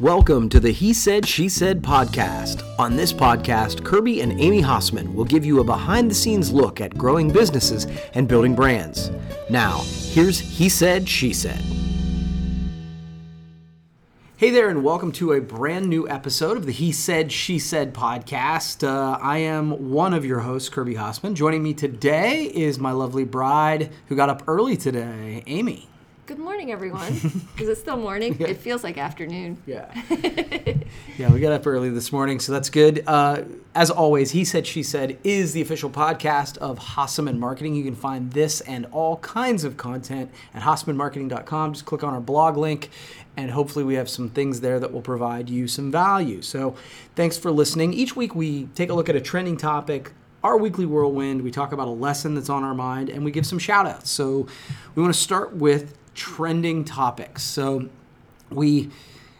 Welcome to the He Said, She Said podcast. On this podcast, Kirby and Amy Hasseman will give you a behind the scenes look at growing businesses and building brands. Now, here's He Said, She Said. Hey there, and welcome to a brand new episode of the He Said, She Said podcast. Uh, I am one of your hosts, Kirby Hasseman. Joining me today is my lovely bride who got up early today, Amy. Good morning, everyone. Is it still morning? Yeah. It feels like afternoon. Yeah. yeah, we got up early this morning, so that's good. Uh, as always, He Said, She Said is the official podcast of Hasseman Marketing. You can find this and all kinds of content at hassemanmarketing.com. Just click on our blog link, and hopefully, we have some things there that will provide you some value. So, thanks for listening. Each week, we take a look at a trending topic. Our weekly whirlwind, we talk about a lesson that's on our mind and we give some shout outs. So, we want to start with trending topics. So, we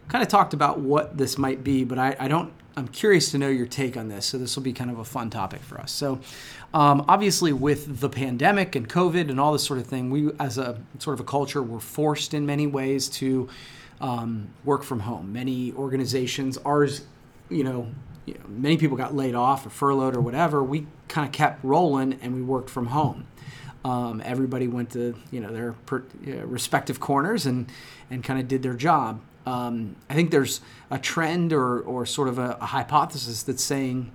kind of talked about what this might be, but I, I don't. I'm curious to know your take on this. So this will be kind of a fun topic for us. So, um, obviously, with the pandemic and COVID and all this sort of thing, we as a sort of a culture were forced in many ways to um, work from home. Many organizations, ours, you know, you know, many people got laid off or furloughed or whatever. We kind of kept rolling and we worked from home. Um, everybody went to you know their per, uh, respective corners and and kind of did their job. Um, I think there's a trend or or sort of a, a hypothesis that's saying,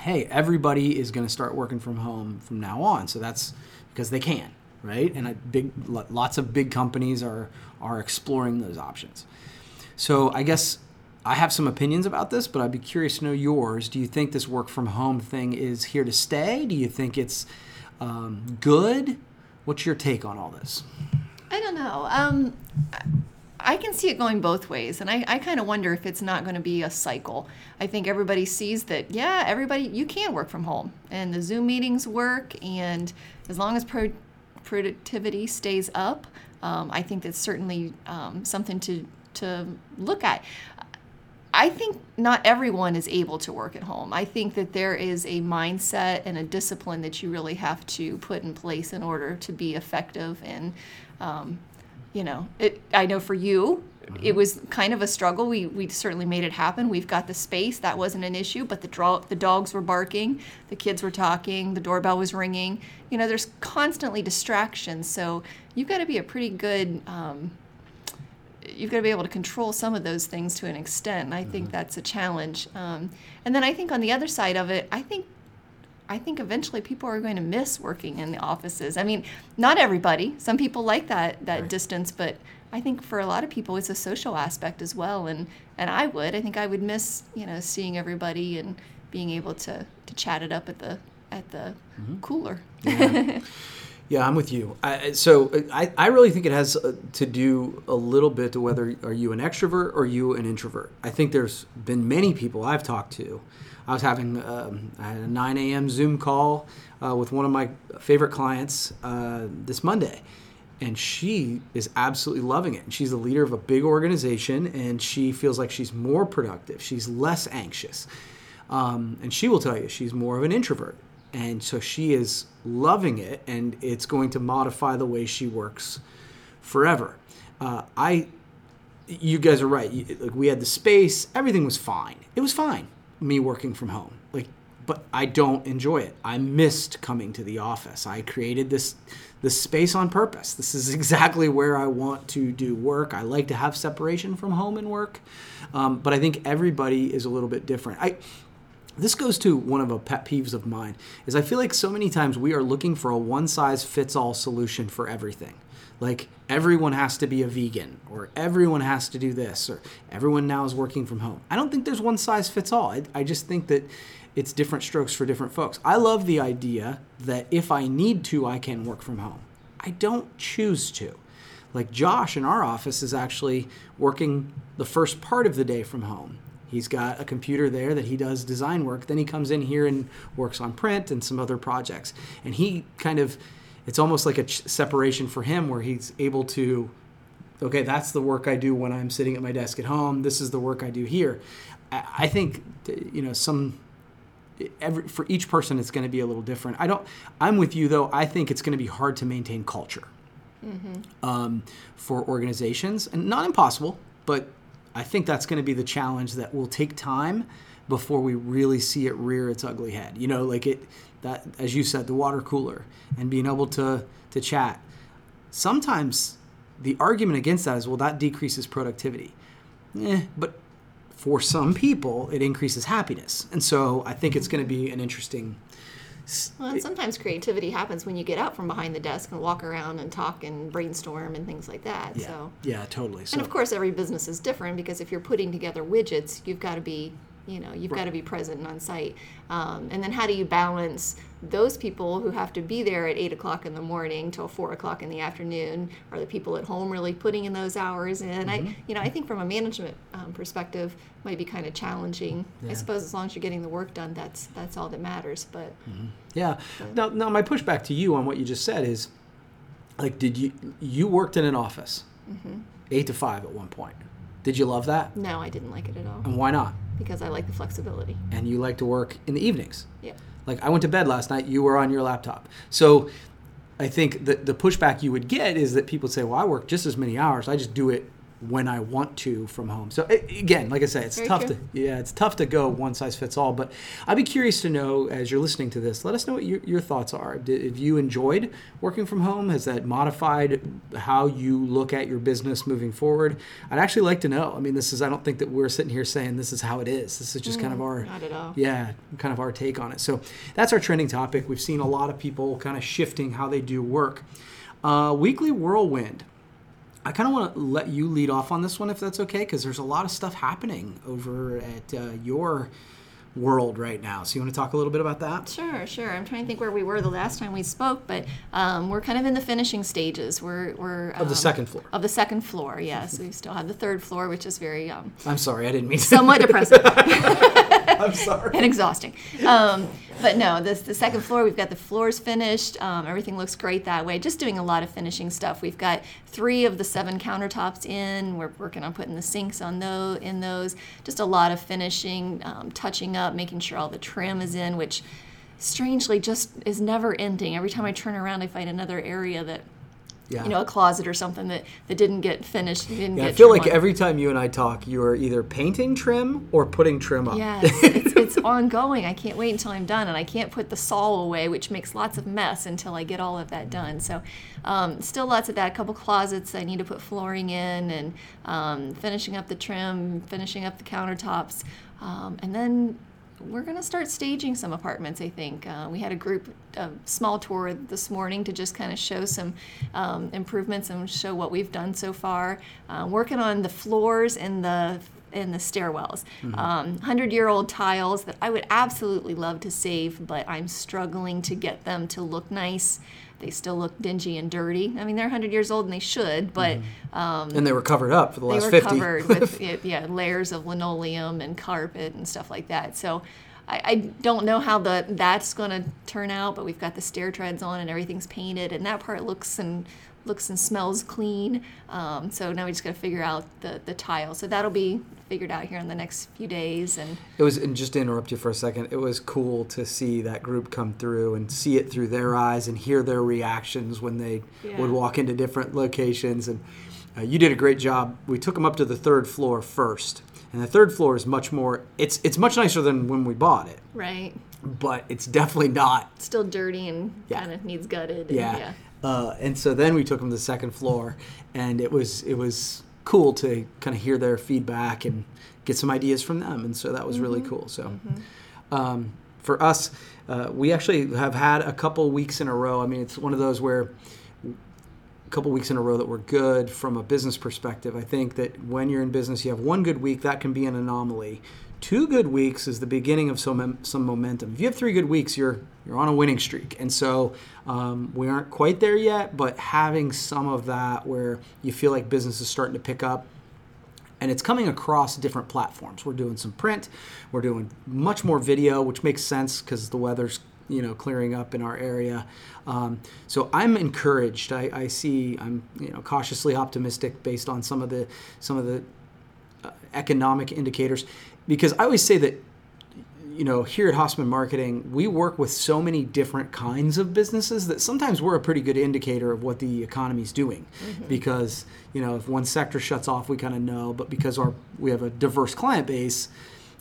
hey, everybody is going to start working from home from now on. So that's because they can, right? And a big lots of big companies are are exploring those options. So I guess I have some opinions about this, but I'd be curious to know yours. Do you think this work from home thing is here to stay? Do you think it's um, good? What's your take on all this? I don't know. Um, I can see it going both ways, and I, I kind of wonder if it's not going to be a cycle. I think everybody sees that, yeah, everybody, you can work from home, and the Zoom meetings work, and as long as pro- productivity stays up, um, I think that's certainly um, something to, to look at. I think not everyone is able to work at home. I think that there is a mindset and a discipline that you really have to put in place in order to be effective. And, um, you know, it, I know for you, it was kind of a struggle. We, we certainly made it happen. We've got the space. That wasn't an issue. But the, draw, the dogs were barking, the kids were talking, the doorbell was ringing. You know, there's constantly distractions. So you've got to be a pretty good. Um, you've got to be able to control some of those things to an extent. And I think that's a challenge. Um, and then I think on the other side of it, I think I think eventually people are going to miss working in the offices. I mean, not everybody. Some people like that that Right. distance, but I think for a lot of people it's a social aspect as well. And and I would. I think I would miss you know seeing everybody and being able to to chat it up at the at the cooler. Yeah, I'm with you. I, so I, I really think it has uh, to do a little bit to whether are you an extrovert or you an introvert. I think there's been many people I've talked to. I was having um, I had a 9 a.m. Zoom call uh, with one of my favorite clients uh, this Monday, and she is absolutely loving it. And she's the leader of a big organization, and she feels like she's more productive. She's less anxious, um, and she will tell you she's more of an introvert and so she is loving it and it's going to modify the way she works forever. Uh, i you guys are right. You- like we had the space. Everything was fine. It was fine me working from home. Like but i don't enjoy it. I missed coming to the office. I created this this space on purpose. This is exactly where i want to do work. I like to have separation from home and work. Um, but i think everybody is a little bit different. I this goes to one of the pet peeves of mine is i feel like so many times we are looking for a one size fits all solution for everything. Like everyone has to be a vegan or everyone has to do this or everyone now is working from home. I don't think there's one size fits all i, I just think that it's different strokes for different folks. I love the idea that if i need to i can work from home. I don't choose to. Like josh in our office is actually working the first part of the day from home He's got a computer there that he does design work. Then he comes in here and works on print and some other projects. And he kind of, it's almost like a ch- separation for him where he's able to, okay, that's the work I do when I'm sitting at my desk at home. This is the work I do here. I I think, you know, some, every, for each person, it's going to be a little different. I don't, I'm with you though. I think it's going to be hard to maintain culture um, for organizations and not impossible, but I think that's going to be the challenge that will take time before we really see it rear its ugly head. You know, like it that as you said, the water cooler and being able to to chat. Sometimes the argument against that is well that decreases productivity. Eh, but for some people it increases happiness. And so I think it's going to be an interesting well, and sometimes creativity happens when you get out from behind the desk and walk around and talk and brainstorm and things like that. Yeah, so yeah, totally. So, and of course, every business is different because if you're putting together widgets, you've got to be you know you've right. got to be present and on site um, and then how do you balance those people who have to be there at 8 o'clock in the morning till 4 o'clock in the afternoon are the people at home really putting in those hours and mm-hmm. i you know i think from a management um, perspective might be kind of challenging yeah. i suppose as long as you're getting the work done that's that's all that matters but mm-hmm. yeah but, now, now my pushback to you on what you just said is like did you you worked in an office mm-hmm. 8 to 5 at one point did you love that no i didn't like it at all and why not because I like the flexibility. And you like to work in the evenings. Yeah. Like I went to bed last night, you were on your laptop. So I think the the pushback you would get is that people say, "Well, I work just as many hours. I just do it when I want to from home. So again, like I said, it's Very tough true. to yeah, it's tough to go one size fits all. But I'd be curious to know as you're listening to this, let us know what your, your thoughts are. Did, have you enjoyed working from home? Has that modified how you look at your business moving forward? I'd actually like to know. I mean, this is I don't think that we're sitting here saying this is how it is. This is just mm, kind of mm, our not at all. yeah, kind of our take on it. So that's our trending topic. We've seen a lot of people kind of shifting how they do work. Uh, weekly whirlwind. I kind of want to let you lead off on this one, if that's okay, because there's a lot of stuff happening over at uh, your world right now. So you want to talk a little bit about that? Sure, sure. I'm trying to think where we were the last time we spoke, but um, we're kind of in the finishing stages. We're we're um, of the um, second floor. Of the second floor, yes. we still have the third floor, which is very. Um, I'm sorry, I didn't mean. To somewhat depressing. I'm sorry. and exhausting. Um, but no, this the second floor. We've got the floors finished. Um, everything looks great that way. Just doing a lot of finishing stuff. We've got three of the seven countertops in. We're working on putting the sinks on those in those. Just a lot of finishing, um, touching up, making sure all the trim is in, which strangely just is never ending. Every time I turn around, I find another area that yeah. you know, a closet or something that, that didn't get finished. Didn't yeah, get I feel like on. every time you and I talk, you are either painting trim or putting trim up. Yes, it's, it's ongoing. I can't wait until I'm done, and I can't put the saw away, which makes lots of mess until I get all of that done. So, um, still lots of that. A couple closets I need to put flooring in, and um, finishing up the trim, finishing up the countertops, um, and then we're going to start staging some apartments, I think. Uh, we had a group, a small tour this morning to just kind of show some um, improvements and show what we've done so far. Uh, working on the floors and the in the stairwells. Mm-hmm. Um, 100 year old tiles that I would absolutely love to save, but I'm struggling to get them to look nice. They still look dingy and dirty. I mean, they're 100 years old and they should, but. Mm-hmm. Um, and they were covered up for the last 50. They were covered with yeah, layers of linoleum and carpet and stuff like that. So I, I don't know how the that's going to turn out, but we've got the stair treads on and everything's painted, and that part looks and looks and smells clean. Um, so now we just got to figure out the the tile. So that'll be figured out here in the next few days. And it was and just to interrupt you for a second, it was cool to see that group come through and see it through their eyes and hear their reactions when they yeah. would walk into different locations and. Uh, you did a great job. We took them up to the third floor first, and the third floor is much more. It's it's much nicer than when we bought it. Right. But it's definitely not. Still dirty and yeah. kind of needs gutted. And, yeah. yeah. Uh, and so then we took them to the second floor, and it was it was cool to kind of hear their feedback and get some ideas from them, and so that was mm-hmm. really cool. So. Mm-hmm. Um, for us, uh, we actually have had a couple weeks in a row. I mean, it's one of those where a couple weeks in a row that were good from a business perspective. I think that when you're in business, you have one good week, that can be an anomaly. Two good weeks is the beginning of some some momentum. If you have three good weeks, you're you're on a winning streak, and so um, we aren't quite there yet. But having some of that, where you feel like business is starting to pick up, and it's coming across different platforms. We're doing some print, we're doing much more video, which makes sense because the weather's you know clearing up in our area. Um, so I'm encouraged. I, I, see. I'm you know cautiously optimistic based on some of the some of the uh, economic indicators, because I always say that you know, here at Hasseman Marketing, we work with so many different kinds of businesses that sometimes we're a pretty good indicator of what the economy's doing. Mm-hmm. Because, you know, if one sector shuts off, we kind of know, but because our we have a diverse client base,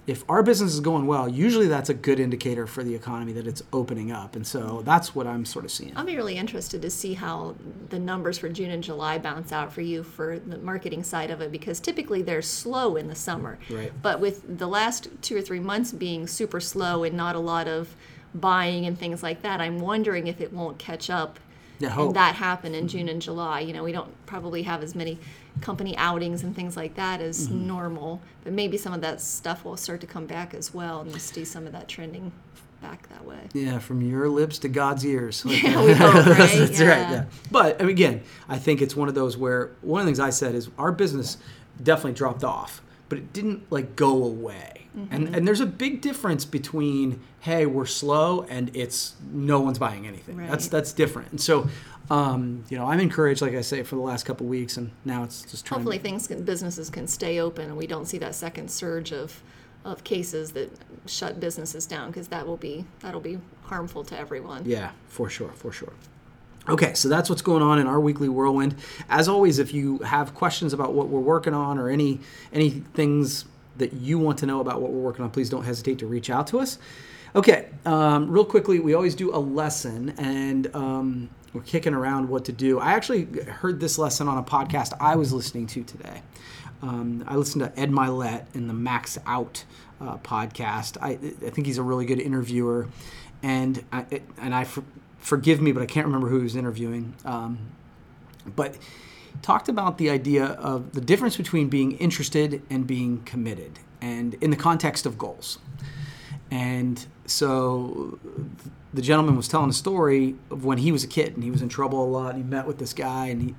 if our business is going well, usually that's a good indicator for the economy that it's opening up. And so that's what I'm sort of seeing. I'll be really interested to see how the numbers for June and July bounce out for you for the marketing side of it because typically they're slow in the summer. Right. But with the last two or three months being super slow and not a lot of buying and things like that, I'm wondering if it won't catch up Yeah, hope. and that happen in mm-hmm. June and July. You know, we don't probably have as many company outings and things like that as Mm-hmm. normal, but maybe some of that stuff will start to come back as well and we'll see some of that trending back that way. Yeah, from your lips to God's ears. Yeah, we hope, right? That's right. Yeah. Yeah. But I mean, again, I think it's one of those where one of the things I said is our business definitely dropped off, but it didn't like go away. Mm-hmm. And and there's a big difference between hey, we're slow and it's no one's buying anything. That's Right. that's different. And so um, you know, I'm encouraged, like I say, for the last couple weeks, and now it's just trying. Hopefully, to, things can, businesses can stay open, and we don't see that second surge of of cases that shut businesses down because that will be that'll be harmful to everyone. Yeah, for sure, for sure. Okay, so that's what's going on in our weekly whirlwind. As always, if you have questions about what we're working on or any any things that you want to know about what we're working on, please don't hesitate to reach out to us. Okay, um, real quickly, we always do a lesson, and um, we're kicking around what to do. I actually heard this lesson on a podcast I was listening to today. Um, I listened to Ed Mylett in the Max Out uh, podcast. I, I think he's a really good interviewer, and I, and I for, forgive me, but I can't remember who he was interviewing. Um, but talked about the idea of the difference between being interested and being committed, and in the context of goals. And so the gentleman was telling a story of when he was a kid and he was in trouble a lot. And he met with this guy and he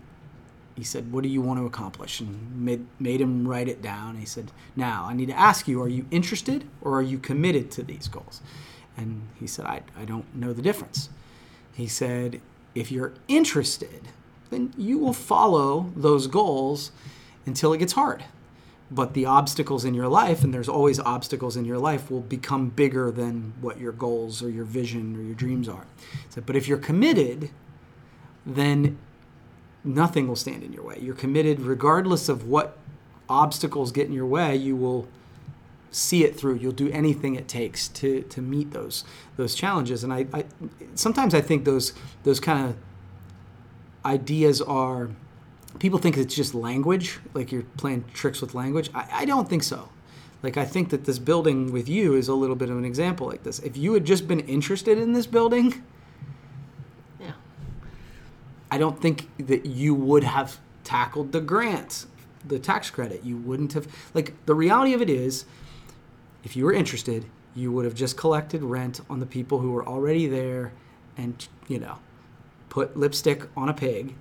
he said, "What do you want to accomplish?" And made made him write it down. He said, "Now I need to ask you: Are you interested or are you committed to these goals?" And he said, "I I don't know the difference." He said, "If you're interested, then you will follow those goals until it gets hard." but the obstacles in your life and there's always obstacles in your life will become bigger than what your goals or your vision or your dreams are so, but if you're committed then nothing will stand in your way you're committed regardless of what obstacles get in your way you will see it through you'll do anything it takes to to meet those those challenges and i, I sometimes i think those those kind of ideas are people think it's just language, like you're playing tricks with language. I, I don't think so. Like I think that this building with you is a little bit of an example like this. If you had just been interested in this building, Yeah. I don't think that you would have tackled the grant, the tax credit. You wouldn't have like the reality of it is if you were interested, you would have just collected rent on the people who were already there and, you know, put lipstick on a pig.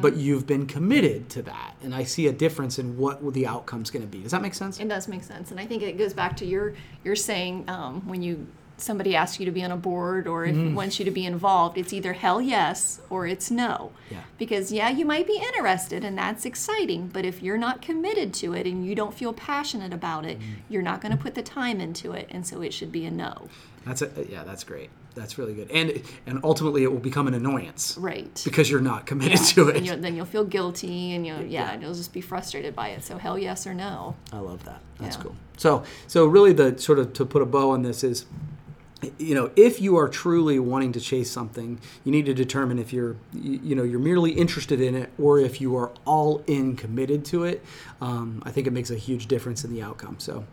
But you've been committed to that, and I see a difference in what the outcome's going to be. Does that make sense? It does make sense, and I think it goes back to your your saying um, when you somebody asks you to be on a board or if mm-hmm. wants you to be involved, it's either hell yes or it's no. Yeah. Because yeah, you might be interested and that's exciting, but if you're not committed to it and you don't feel passionate about it, mm-hmm. you're not going to put the time into it, and so it should be a no. That's a, yeah, that's great. That's really good, and and ultimately it will become an annoyance Right. because you're not committed to And it. you'll, then you'll feel guilty and you'll yeah, and you'll just be frustrated by it. So hell yes or no. I love that. That's Yeah. cool. So so really the sort of to put a bow on this is you know if you are truly wanting to chase something you need to determine if you're you know you're merely interested in it or if you are all in committed to it um, i think it makes a huge difference in the outcome so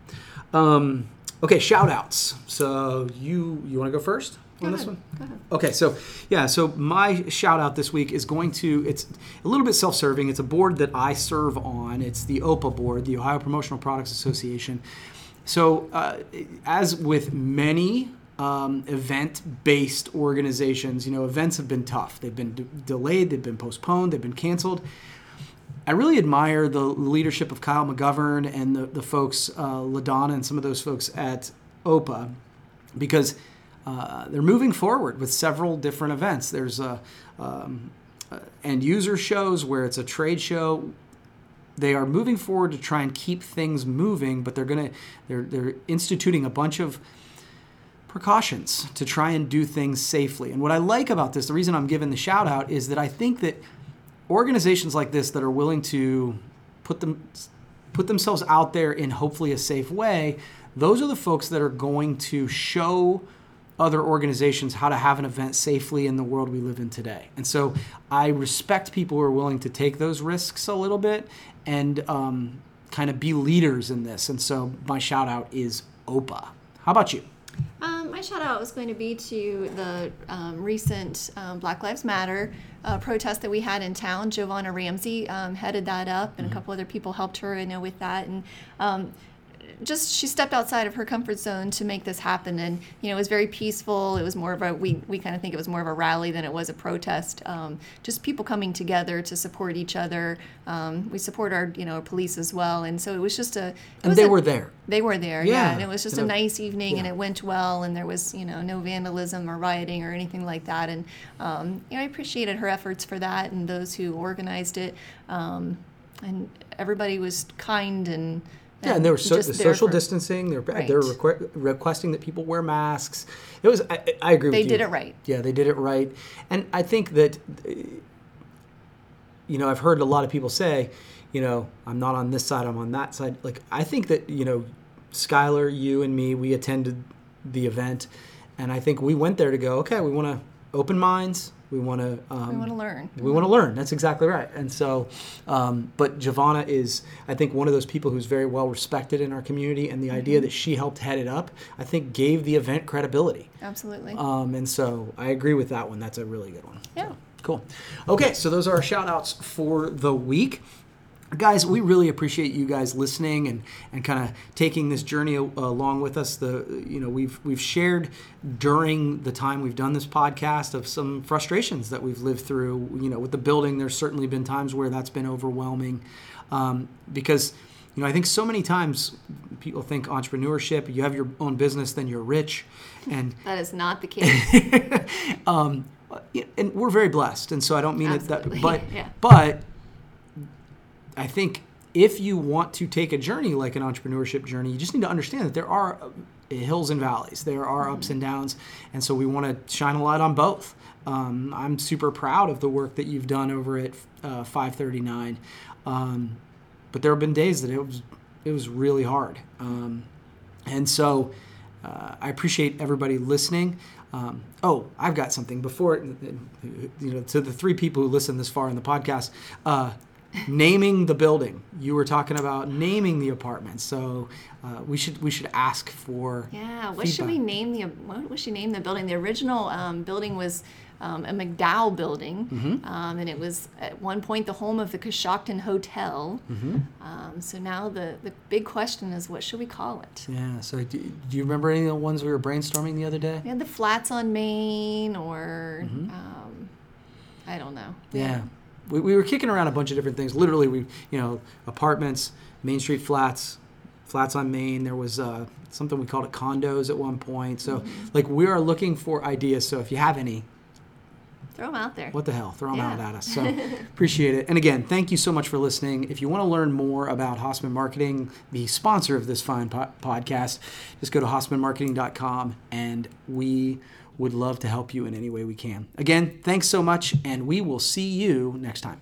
um, okay shout outs so you you want to go first on this one Go ahead. Okay, so yeah, so my shout out this week is going to it's a little bit self-serving. It's a board that I serve on. It's the OPA board, the Ohio Promotional Products Association. So uh, as with many um, event-based organizations, you know, events have been tough. They've been de- delayed, they've been postponed, they've been canceled. I really admire the leadership of Kyle McGovern and the, the folks, uh, LaDonna and some of those folks at OPA, because uh, they're moving forward with several different events. There's a um, end user shows where it's a trade show they are moving forward to try and keep things moving, but they're gonna they're they're instituting a bunch of precautions to try and do things safely. And what I like about this, the reason I'm giving the shout out is that I think that organizations like this that are willing to put them put themselves out there in hopefully a safe way, those are the folks that are going to show other organizations how to have an event safely in the world we live in today. And so I respect people who are willing to take those risks a little bit and um, kind of be leaders in this. And so my shout out is OPA. How about you? Um, my shout out was going to be to the um, recent um, Black Lives Matter uh, protest that we had in town. Giovanna Ramsey um, headed that up, and a couple other people helped her, I know, with that. And um, just she stepped outside of her comfort zone to make this happen. And you know it was very peaceful. It was more of a we, we kind of think it was more of a rally than it was a protest. Um, just people coming together to support each other. Um, we support our you know police as well. And so it was just a and they a, were there. They were there yeah, yeah. And it was just a nice evening yeah. and it went well. And there was you know no vandalism or rioting or anything like that. And um, you know I appreciated her efforts for that and those who organized it. Um, and everybody was kind and yeah, and there was so, the social for, distancing. They're right. they're requ- requesting that people wear masks. It was. I, I agree. With you. They did it right. Yeah, they did it right, and I think that. You know, I've heard a lot of people say, you know, I'm not on this side. I'm on that side. Like, I think that you know, Skylar, you and me, we attended the event, and I think we went there to go. Okay, we want to open minds we want to. Um, we want to learn. We want to learn. That's exactly right. And so, um, but Giovanna is, I think, one of those people who's very well respected in our community, and the mm-hmm. idea that she helped head it up, I think, gave the event credibility. Absolutely. Um, and so, I agree with that one. That's a really good one. Yeah. So, cool. Okay, so those are our shout outs for the week guys we really appreciate you guys listening and, and kind of taking this journey along with us the you know we've we've shared during the time we've done this podcast of some frustrations that we've lived through you know with the building there's certainly been times where that's been overwhelming um, because you know i think so many times people think entrepreneurship you have your own business then you're rich and that is not the case um, and we're very blessed and so i don't mean Absolutely. it that but yeah. but I think if you want to take a journey like an entrepreneurship journey, you just need to understand that there are uh, hills and valleys, there are ups and downs, and so we want to shine a light on both. Um, I'm super proud of the work that you've done over at uh, 539, um, but there have been days that it was it was really hard, um, and so uh, I appreciate everybody listening. Um, oh, I've got something before you know to the three people who listen this far in the podcast. Uh, naming the building. You were talking about naming the apartment, so uh, we should we should ask for. Yeah, what feedback. should we name the what should we name the building? The original um, building was. Um, a McDowell building, mm-hmm. um, and it was at one point the home of the Coshocton Hotel. Mm-hmm. Um, so now the, the big question is, what should we call it? Yeah. So do, do, you remember any of the ones we were brainstorming the other day? Had the Flats on Main, or mm-hmm. Um, I don't know. yeah. yeah we, we were kicking around a bunch of different things. Literally, we you know apartments, Main Street flats, flats on Main. There was uh, something we called it condos at one point. So mm-hmm. like we are looking for ideas. So if you have any, throw them out there. What the hell? Throw them yeah. out at us. So appreciate it. And again, thank you so much for listening. If you want to learn more about Hasseman Marketing, the sponsor of this fine po- podcast, just go to hassemanmarketing.com and we would love to help you in any way we can. Again, thanks so much, and we will see you next time.